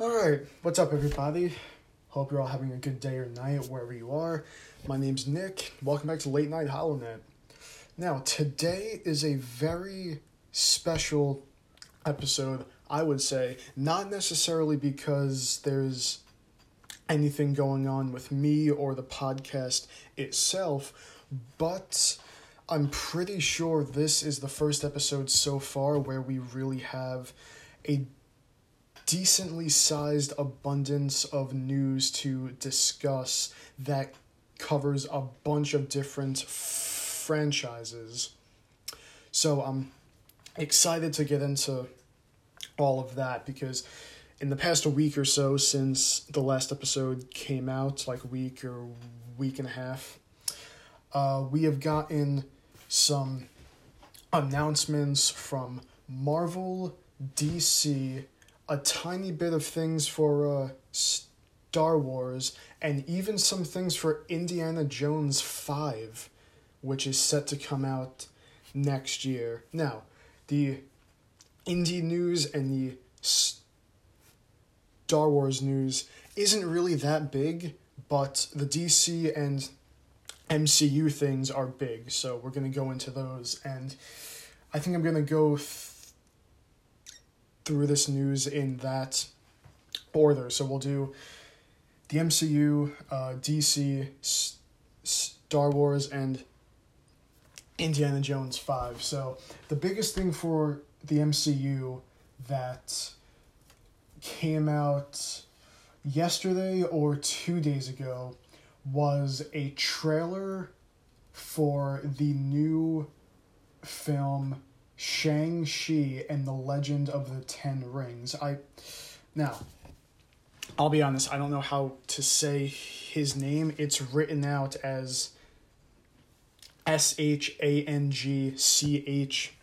All right, what's up, everybody? Hope you're all having a good day or night wherever you are. My name's Nick. Welcome back to Late Night HoloNet. Now, today is a very special episode, I would say, not necessarily because there's anything going on with me or the podcast itself, but I'm pretty sure this is the first episode so far where we really have a decently sized abundance of news to discuss that covers a bunch of different franchises. So I'm excited to get into all of that because in the past week or so since the last episode came out, like week or week and a half, uh, we have gotten some announcements from Marvel, DC, a tiny bit of things for uh, Star Wars, and even some things for Indiana Jones 5, which is set to come out next year. Now, the indie news and the Star Wars news isn't really that big, but the DC and MCU things are big, so we're going to go into those. And I think I'm going to go th- through this news in that order. So we'll do the MCU, uh, DC, S- Star Wars, and Indiana Jones 5. So the biggest thing for the MCU that came out yesterday or two days ago was a trailer for the new film Shang-Chi and the Legend of the Ten Rings. I now I'll be honest, I don't know how to say his name. It's written out as S H A N G C H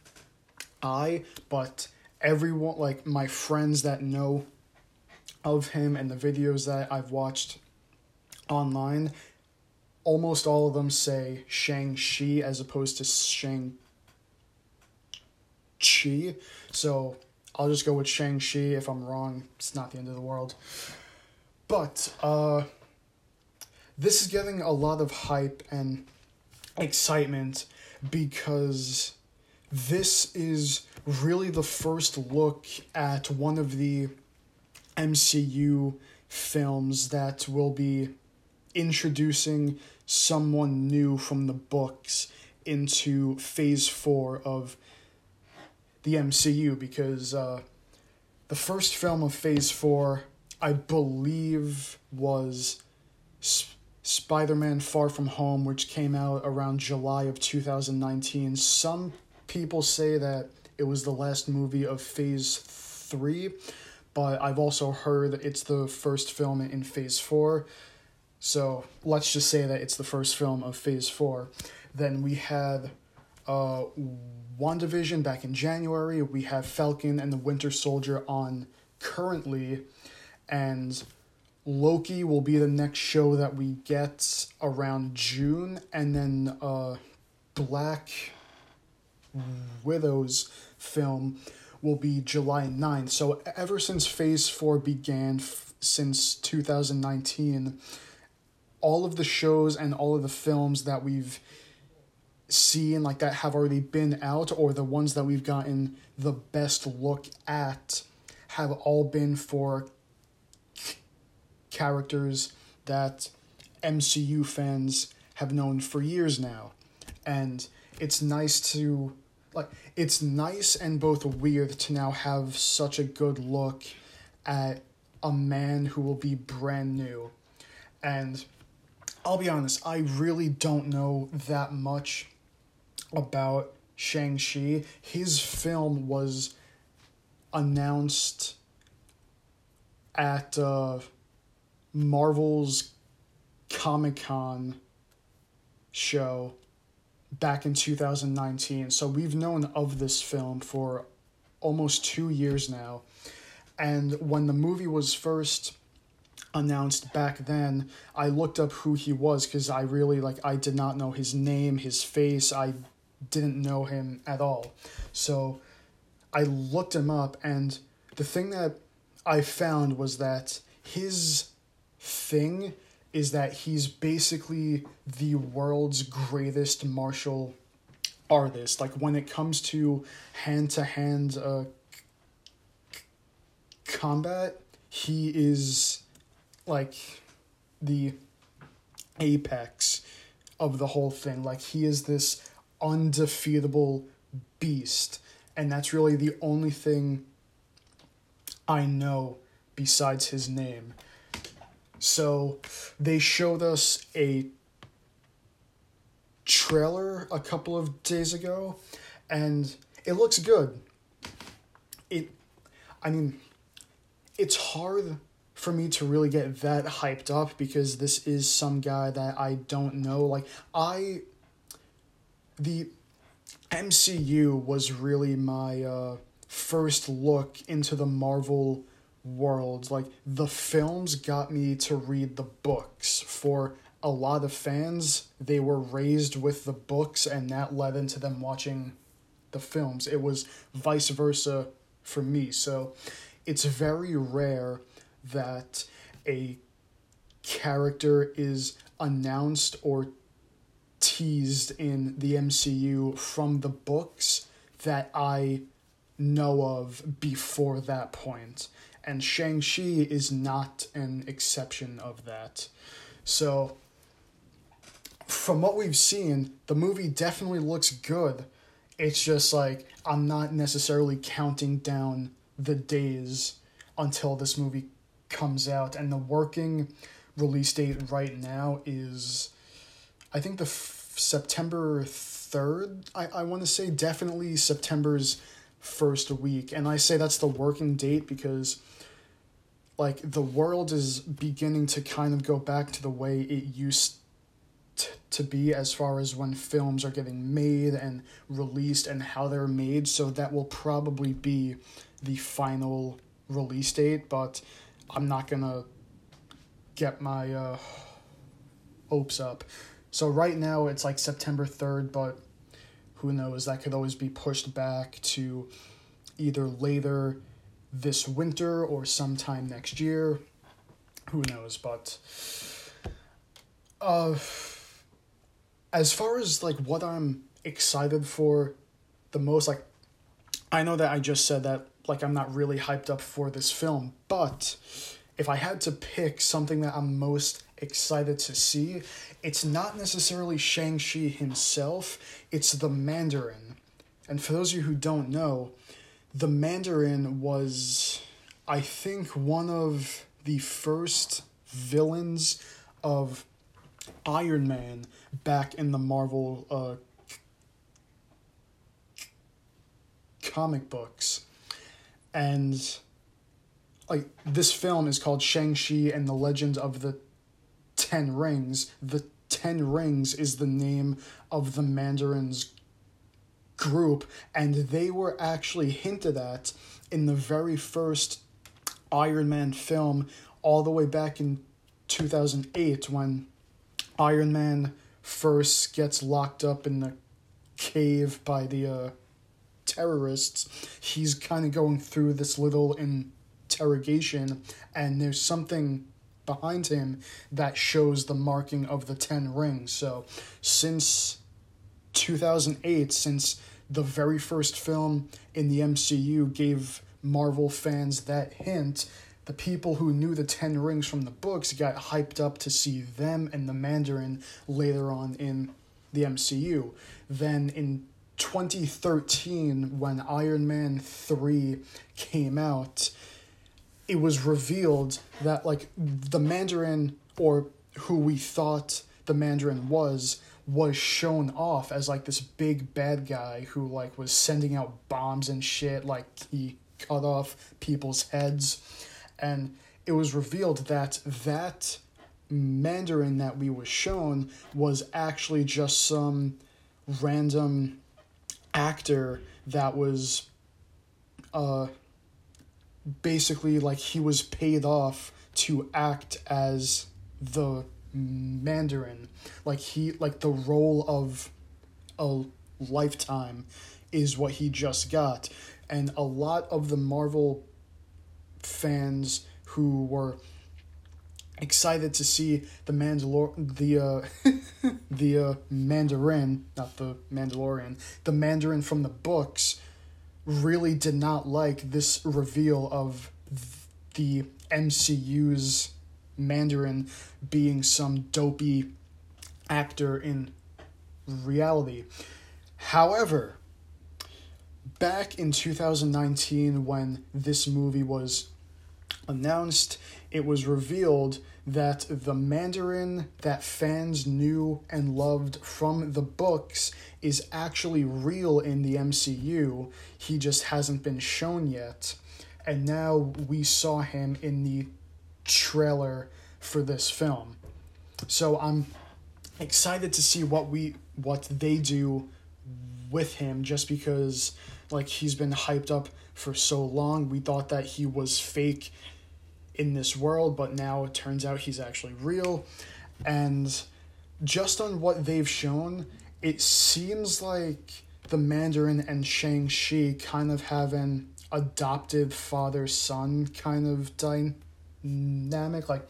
I, but everyone like my friends that know of him and the videos that I've watched online, almost all of them say Shang-Chi as opposed to Shang Chi. So I'll just go with Shang-Chi. If I'm wrong, it's not the end of the world. But uh, this is getting a lot of hype and excitement because this is really the first look at one of the MCU films that will be introducing someone new from the books into phase four of the MCU because uh, the first film of Phase 4, I believe, was Sp- Spider Man Far From Home, which came out around July of 2019. Some people say that it was the last movie of Phase 3, but I've also heard it's the first film in Phase 4. So let's just say that it's the first film of Phase 4. Then we had uh, WandaVision back in January. We have Falcon and the Winter Soldier on currently, and Loki will be the next show that we get around June, and then uh, Black Widow's film will be July 9th. So ever since Phase 4 began f- since 2019, all of the shows and all of the films that we've seen like that have already been out or the ones that we've gotten the best look at have all been for c- characters that MCU fans have known for years now. And it's nice to like it's nice and both weird to now have such a good look at a man who will be brand new. And I'll be honest, I really don't know that much about Shang-Chi. His film was announced at uh, Marvel's Comic Con show back in 2019. So we've known of this film for almost two years now. And when the movie was first announced back then, I looked up who he was because I really like I did not know his name, his face. I didn't know him at all. So I looked him up, and the thing that I found was that his thing is that he's basically the world's greatest martial artist. Like when it comes to hand to hand combat, he is like the apex of the whole thing. Like he is this undefeatable beast. And that's really the only thing I know besides his name. So they showed us a trailer a couple of days ago and it looks good. It I mean it's hard for me to really get that hyped up because this is some guy that I don't know. Like I the MCU was really my uh first look into the Marvel world. Like the films got me to read the books. For a lot of fans, they were raised with the books and that led into them watching the films. It was vice versa for me. So it's very rare that a character is announced or teased in the MCU from the books that I know of before that point. And Shang-Chi is not an exception of that. So, from what we've seen, the movie definitely looks good. It's just like, I'm not necessarily counting down the days until this movie comes out. And the working release date right now is, I think, the September 3rd, I, I want to say, definitely September's first week. And I say that's the working date because like the world is beginning to kind of go back to the way it used t- to be as far as when films are getting made and released and how they're made so that will probably be the final release date but i'm not gonna get my uh, hopes up so right now it's like september 3rd but who knows? That could always be pushed back to either later this winter or sometime next year. Who knows? But uh, as far as like what I'm excited for the most, like I know that I just said that like I'm not really hyped up for this film, but if I had to pick something that I'm most excited to see, it's not necessarily Shang-Chi himself, it's the Mandarin. And for those of you who don't know, the Mandarin was, I think, one of the first villains of Iron Man back in the Marvel uh, comic books. And like this film is called Shang-Chi and the Legend of the Ten Rings. The Ten Rings is the name of the Mandarin's group, and they were actually hinted at in the very first Iron Man film, all the way back in 2008 when Iron Man first gets locked up in the cave by the uh, terrorists. He's kind of going through this little interrogation, and there's something behind him that shows the marking of the 10 rings. So, since 2008, since the very first film in the MCU gave Marvel fans that hint, the people who knew the Ten Rings from the books got hyped up to see them and the Mandarin later on in the MCU. Then in 2013, when Iron Man 3 came out, it was revealed that like the Mandarin or who we thought the Mandarin was was shown off as like this big bad guy who like was sending out bombs and shit like he cut off people's heads. And it was revealed that that Mandarin that we was shown was actually just some random actor that was uh basically like he was paid off to act as the Mandarin. Like he like the role of a lifetime is what he just got. And a lot of the Marvel fans who were excited to see the Mandalor the uh, the uh, Mandarin, not the Mandalorian, the Mandarin from the books, really did not like this reveal of the MCU's Mandarin being some dopey actor in reality. However, back in 2019 when this movie was announced, it was revealed that the Mandarin that fans knew and loved from the books is actually real in the MCU. He just hasn't been shown yet. And now we saw him in the trailer for this film. So I'm excited to see what we what they do with him just because like he's been hyped up for so long. We thought that he was fake in this world, but now it turns out he's actually real. And just on what they've shown, it seems like the Mandarin and Shang-Chi kind of have an adopted father son kind of dynamic. Like,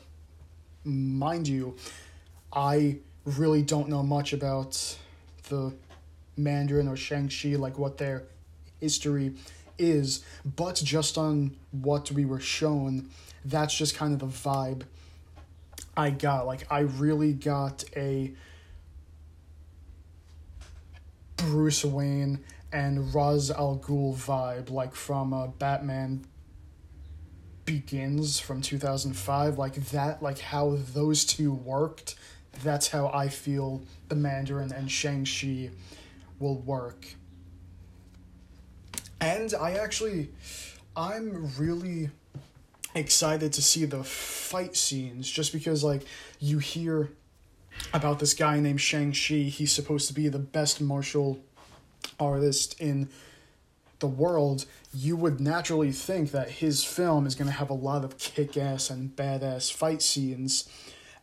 mind you, I really don't know much about the Mandarin or Shang-Chi, like what their history is, but just on what we were shown, that's just kind of the vibe I got. Like, I really got a Bruce Wayne and Ra's al Ghul vibe, like from uh, Batman Begins from 2005. Like that, like how those two worked, that's how I feel the Mandarin and Shang-Chi will work. And I actually, I'm really excited to see the fight scenes just because like you hear about this guy named Shang-Chi. He's supposed to be the best martial artist in the world. You would naturally think that his film is going to have a lot of kick-ass and badass fight scenes.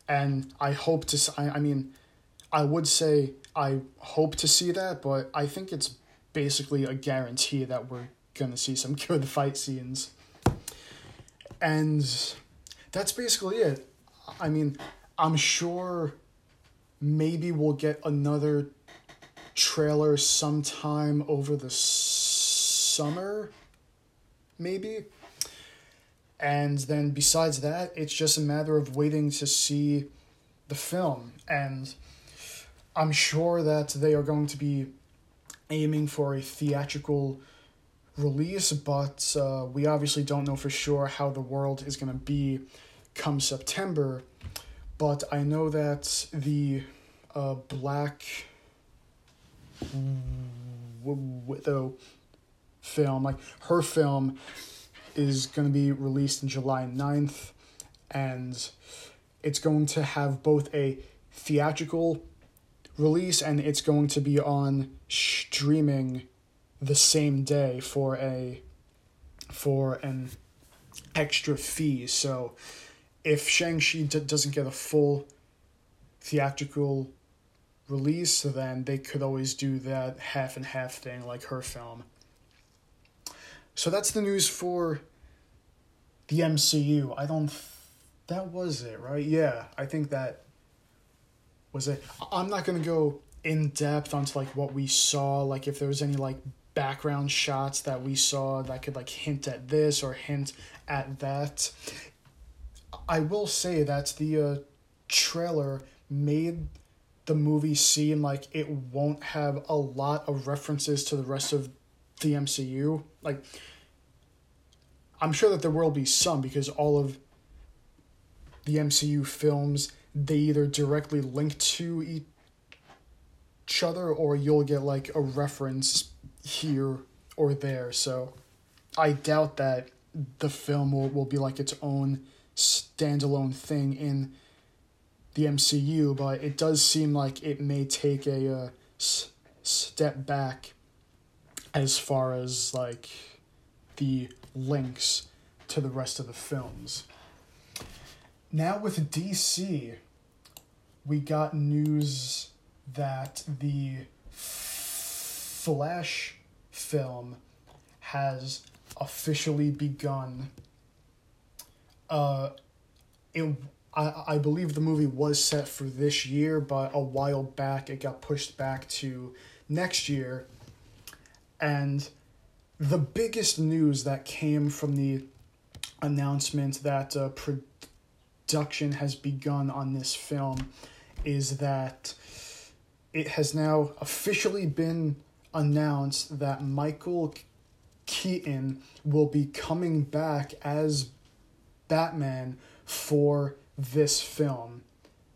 And I hope to I, I mean I would say I hope to see that, but I think it's basically a guarantee that we're going to see some good fight scenes. And that's basically it. I mean, I'm sure maybe we'll get another trailer sometime over the summer, maybe. And then besides that, it's just a matter of waiting to see the film. And I'm sure that they are going to be aiming for a theatrical release, but uh, we obviously don't know for sure how the world is going to be come September. But I know that the uh, Black Widow film, like her film, is going to be released in July 9th, and it's going to have both a theatrical release and it's going to be on streaming the same day for a for an extra fee. So if Shang-Chi d- doesn't get a full theatrical release, then they could always do that half and half thing like her film. So that's the news for the MCU. I don't that was it, right? Yeah, I think that was it. I'm not to go in depth onto like what we saw, like if there was any like background shots that we saw that could like hint at this or hint at that. I will say that the uh, trailer made the movie seem like it won't have a lot of references to the rest of the MCU. Like, I'm sure that there will be some because all of the MCU films they either directly link to each other or you'll get like a reference here or there. So I doubt that the film will, will be like its own standalone thing in the MCU, but it does seem like it may take a uh, s- step back as far as like the links to the rest of the films. Now with DC, we got news that the Flash film has officially begun uh, it, I, I believe the movie was set for this year, but a while back it got pushed back to next year. And the biggest news that came from the announcement that uh, production has begun on this film is that it has now officially been announced that Michael Keaton will be coming back as Batman for this film.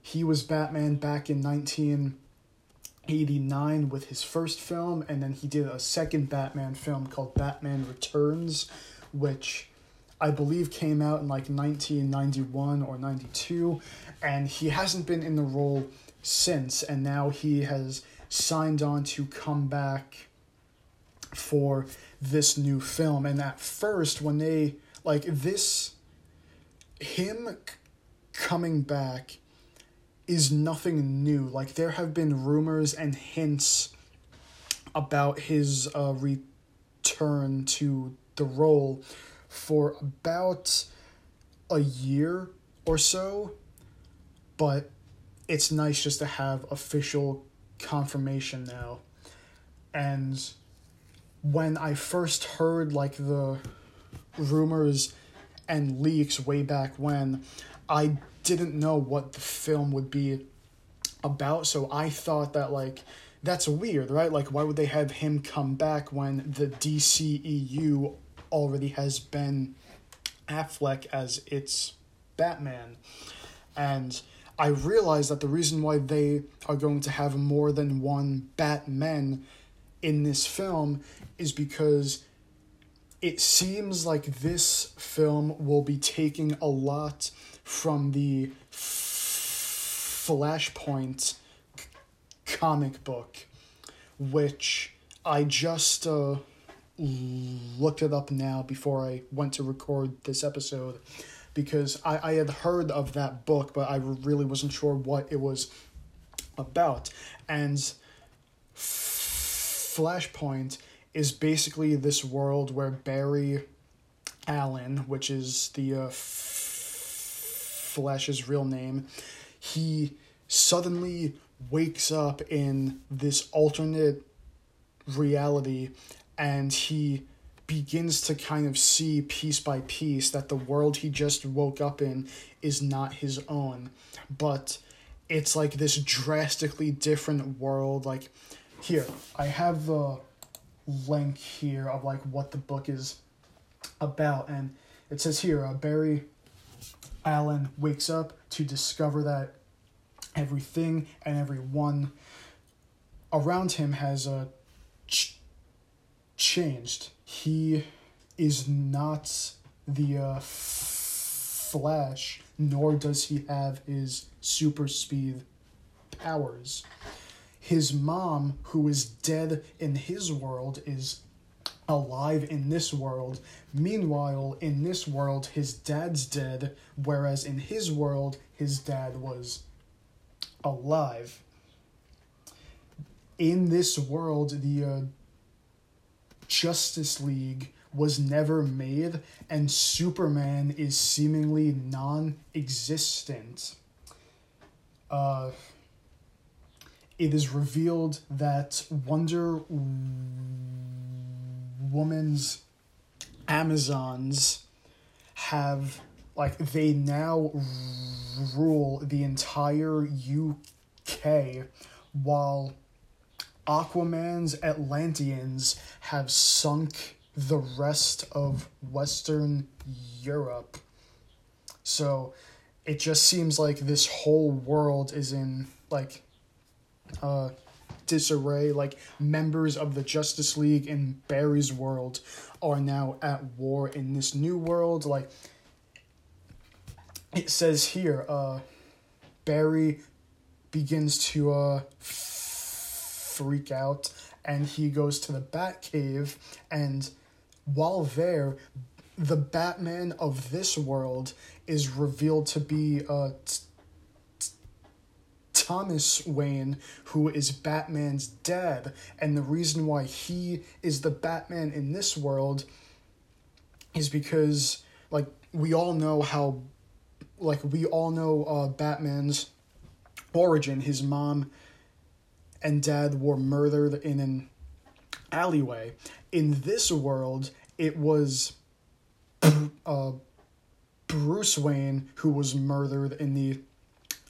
He was Batman back in 1989 with his first film, and then he did a second Batman film called Batman Returns, which I believe came out in like 1991 or 92, and he hasn't been in the role since, and now he has signed on to come back for this new film. And at first, when they like this, him coming back is nothing new. Like there have been rumors and hints about his uh, return to the role for about a year or so, but it's nice just to have official confirmation now. And when I first heard like the rumors and leaks way back when, I didn't know what the film would be about, so I thought that like that's weird, right? Like why would they have him come back when the DCEU already has Ben Affleck as its Batman? And I realize that the reason why they are going to have more than one Batman in this film is because it seems like this film will be taking a lot from the Flashpoint comic book, which I just uh, looked it up now before I went to record this episode because I, I had heard of that book, but I really wasn't sure what it was about. And Flashpoint is basically this world where Barry Allen, which is the uh, Flash's real name, he suddenly wakes up in this alternate reality and he begins to kind of see piece by piece that the world he just woke up in is not his own. But it's like this drastically different world. Like here i have the link here of like what the book is about. And it says here uh, barry Allen wakes up to discover that everything and everyone around him has uh, ch- changed. He is not the uh, Flash, nor does he have his super speed powers. His mom, who is dead in his world, is alive in this world. Meanwhile, in this world, his dad's dead, whereas in his world, his dad was alive. In this world, the uh, Justice League was never made, and Superman is seemingly non existent. Uh, it is revealed that Wonder Woman's Amazons have like they now rule the entire UK while Aquaman's Atlanteans have sunk the rest of Western Europe. So it just seems like this whole world is in like uh disarray. Like members of the Justice League in Barry's world are now at war in this new world. Like it says here, uh, Barry begins to uh, freak out and he goes to the Batcave and while there the Batman of this world is revealed to be uh, t- Thomas Wayne, who is Batman's dad. And the reason why he is the Batman in this world is because, like, we all know how, like, we all know uh, Batman's origin. His mom and dad were murdered in an alleyway. In this world, it was uh, Bruce Wayne who was murdered in the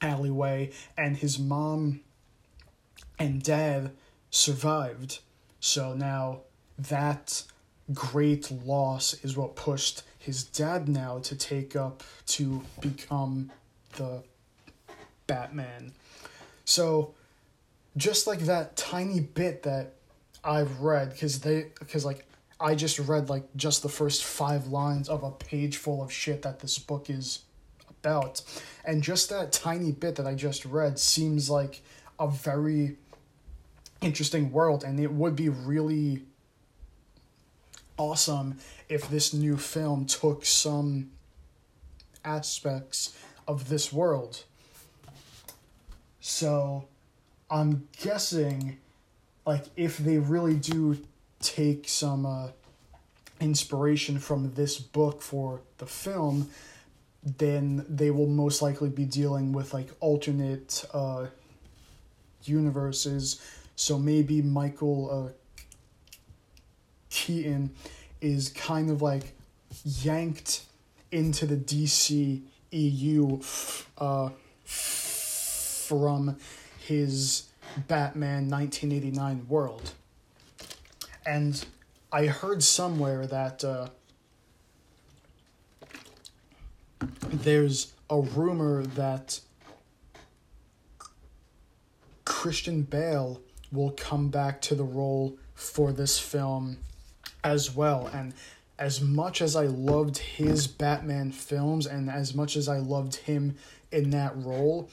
alleyway, and his mom and dad survived. So now that great loss is what pushed his dad now to take up to become the Batman. So just like that tiny bit that I've read cuz they cuz like I just read like just the first 5 lines of a page full of shit that this book is about. And just that tiny bit that I just read seems like a very interesting world and it would be really awesome if this new film took some aspects of this world. So I'm guessing like if they really do take some uh, inspiration from this book for the film, then they will most likely be dealing with like alternate uh, universes. So maybe Michael uh, Keaton is kind of like yanked into the DC EU uh, from his Batman 1989 world. And I heard somewhere that uh, there's a rumor that Christian Bale will come back to the role for this film as well. And as much as I loved his Batman films and as much as I loved him in that role,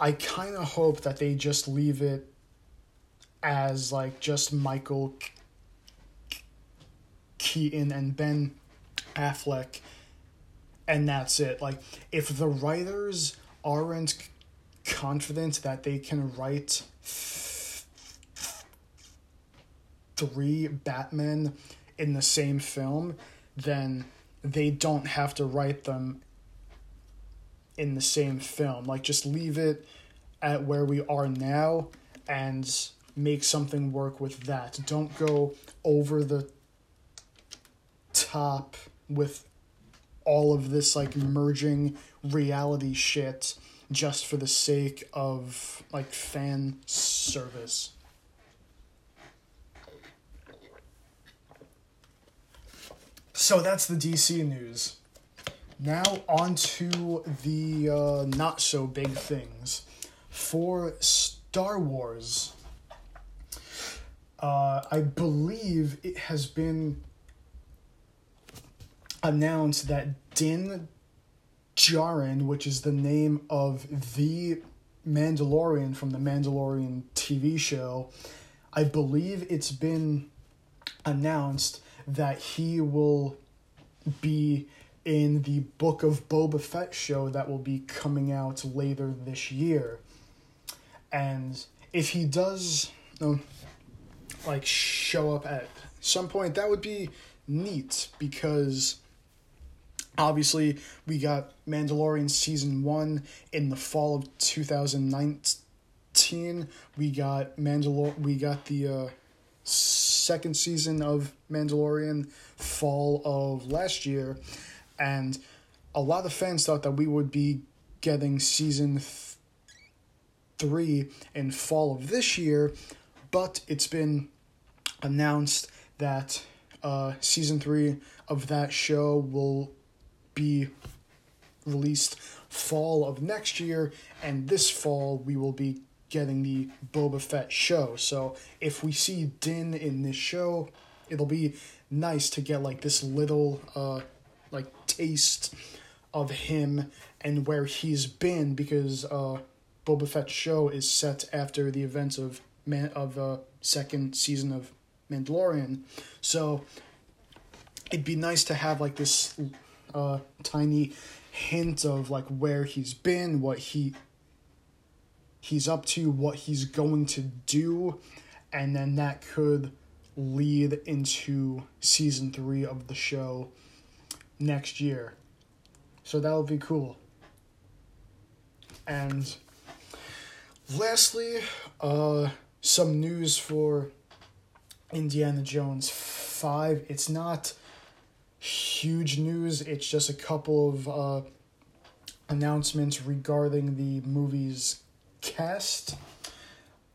I kind of hope that they just leave it as like just Michael Keaton and Ben Affleck and that's it. Like if the writers aren't confident that they can write three Batmen in the same film, then they don't have to write them in the same film. Like just leave it at where we are now and make something work with that. Don't go over the top with all of this like merging reality shit just for the sake of like fan service. So that's the DC news. Now on to the uh, not so big things. For Star Wars, uh, I believe it has been announced that Din Djarin, which is the name of the Mandalorian from the Mandalorian TV show, I believe it's been announced that he will be in the Book of Boba Fett show that will be coming out later this year. And if he does um, like show up at some point, that would be neat because obviously we got Mandalorian season 1 in the fall of 2019. We got Mandalor we got the uh second season of Mandalorian fall of last year, and a lot of fans thought that we would be getting season th- three in fall of this year, but it's been announced that uh, season three of that show will be released fall of next year, and this fall we will be getting the Boba Fett show. So if we see Din in this show, it'll be nice to get like this little uh like taste of him and where he's been because uh Boba Fett's show is set after the events of man of uh, second season of Mandalorian. So it'd be nice to have like this uh tiny hint of like where he's been, what he he's up to, what he's going to do, and then that could lead into season three of the show next year. So that'll be cool. And lastly, uh, some news for Indiana Jones 5. It's not huge news, it's just a couple of uh, announcements regarding the movie's cast.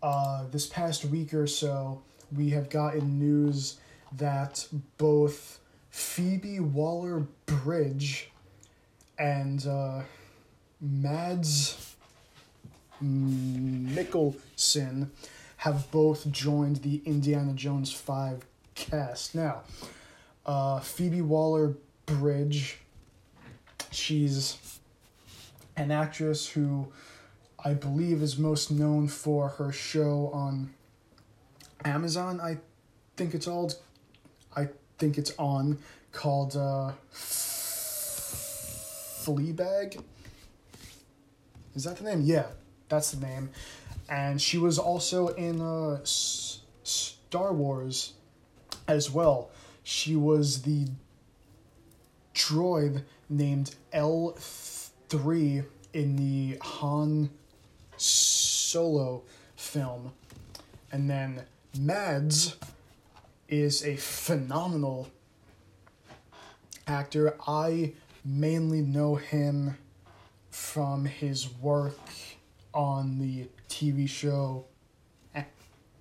Uh, this past week or so, we have gotten news that both Phoebe Waller Bridge and uh, Mads Mikkelsen have both joined the Indiana Jones 5 cast. Now, uh, Phoebe Waller Bridge, she's an actress who I believe is most known for her show on Amazon. I think it's called. I think it's on called uh, Fleabag. Is that the name? Yeah, that's the name. And she was also in uh, S- Star Wars as well. She was the droid named L3 in the Han Solo film. And then Mads is a phenomenal actor. I mainly know him from his work on the TV show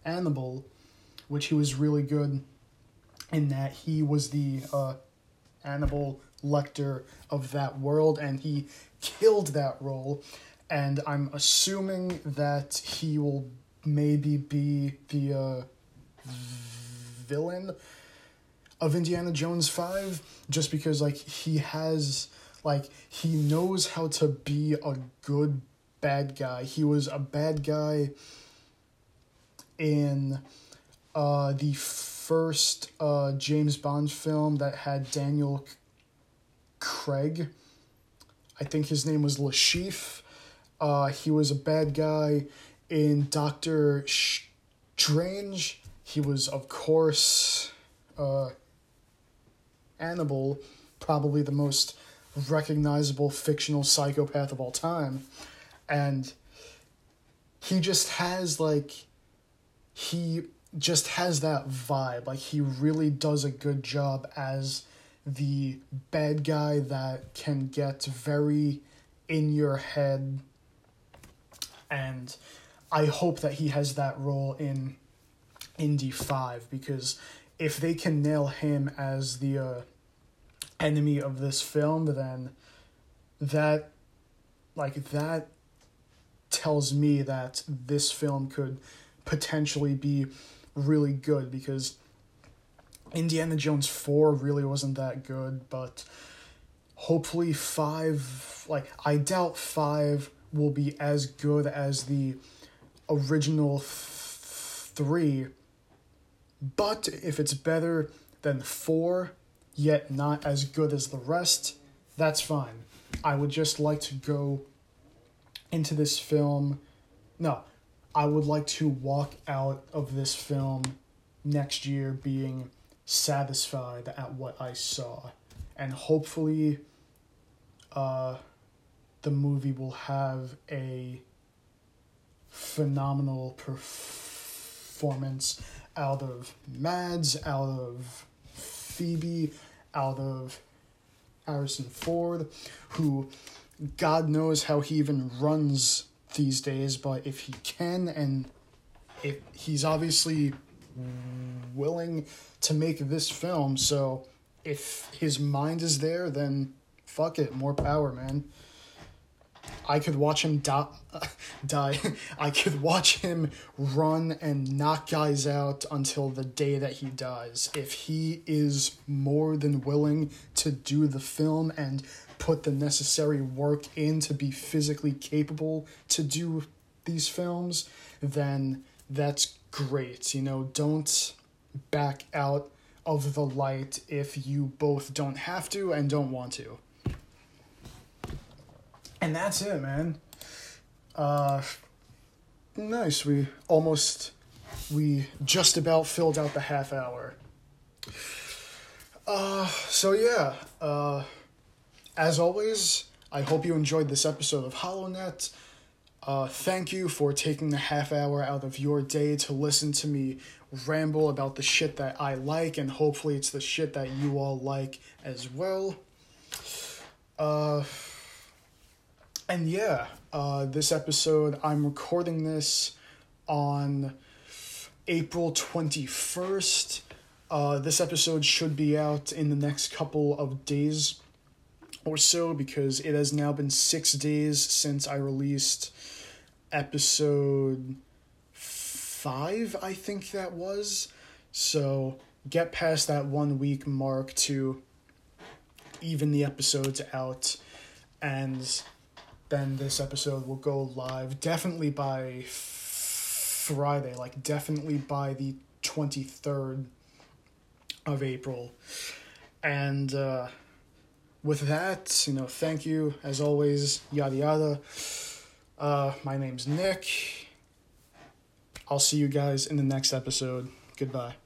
Hannibal, which he was really good in that he was the uh, Hannibal Lecter of that world and he killed that role. And I'm assuming that he will maybe be the uh, villain of Indiana Jones 5 just because like he has like he knows how to be a good bad guy. He was a bad guy in uh the first uh James Bond film that had Daniel Craig. I think his name was Chiffre. Uh he was a bad guy in Doctor Strange. He was of course uh Hannibal, probably the most recognizable fictional psychopath of all time. And he just has like he just has that vibe. Like he really does a good job as the bad guy that can get very in your head and I hope that he has that role in Indy 5 because if they can nail him as the uh, enemy of this film, then that, like, that tells me that this film could potentially be really good because Indiana Jones 4 really wasn't that good, but hopefully 5, like, I doubt 5 will be as good as the original th- 3 but if it's better than four, yet not as good as the rest, that's fine. I would just like to go into this film. No, I would like to walk out of this film next year being satisfied at what I saw. And hopefully, uh, the movie will have a phenomenal performance out of Mads, out of Phoebe, out of Harrison Ford, who God knows how he even runs these days, but if he can and if he's obviously willing to make this film, so if his mind is there, then fuck it, more power, man. I could watch him die. I could watch him run and knock guys out until the day that he dies. If he is more than willing to do the film and put the necessary work in to be physically capable to do these films, then that's great. You know, don't back out of the light if you both don't have to and don't want to. And that's it, man. Uh, nice. We almost, we just about filled out the half hour. Uh, so yeah, uh, as always, I hope you enjoyed this episode of HoloNet. Uh, thank you for taking the half hour out of your day to listen to me ramble about the shit that I like, and hopefully it's the shit that you all like as well. Uh, and yeah, uh, this episode, I'm recording this on April 21st. Uh, this episode should be out in the next couple of days or so because it has now been six days since I released episode five, I think that was. So get past that one week mark to even the episodes out, and then this episode will go live definitely by Friday, like definitely by the 23rd of April. And uh, with that, you know, thank you as always, yada yada. Uh, my name's Nick. I'll see you guys in the next episode. Goodbye.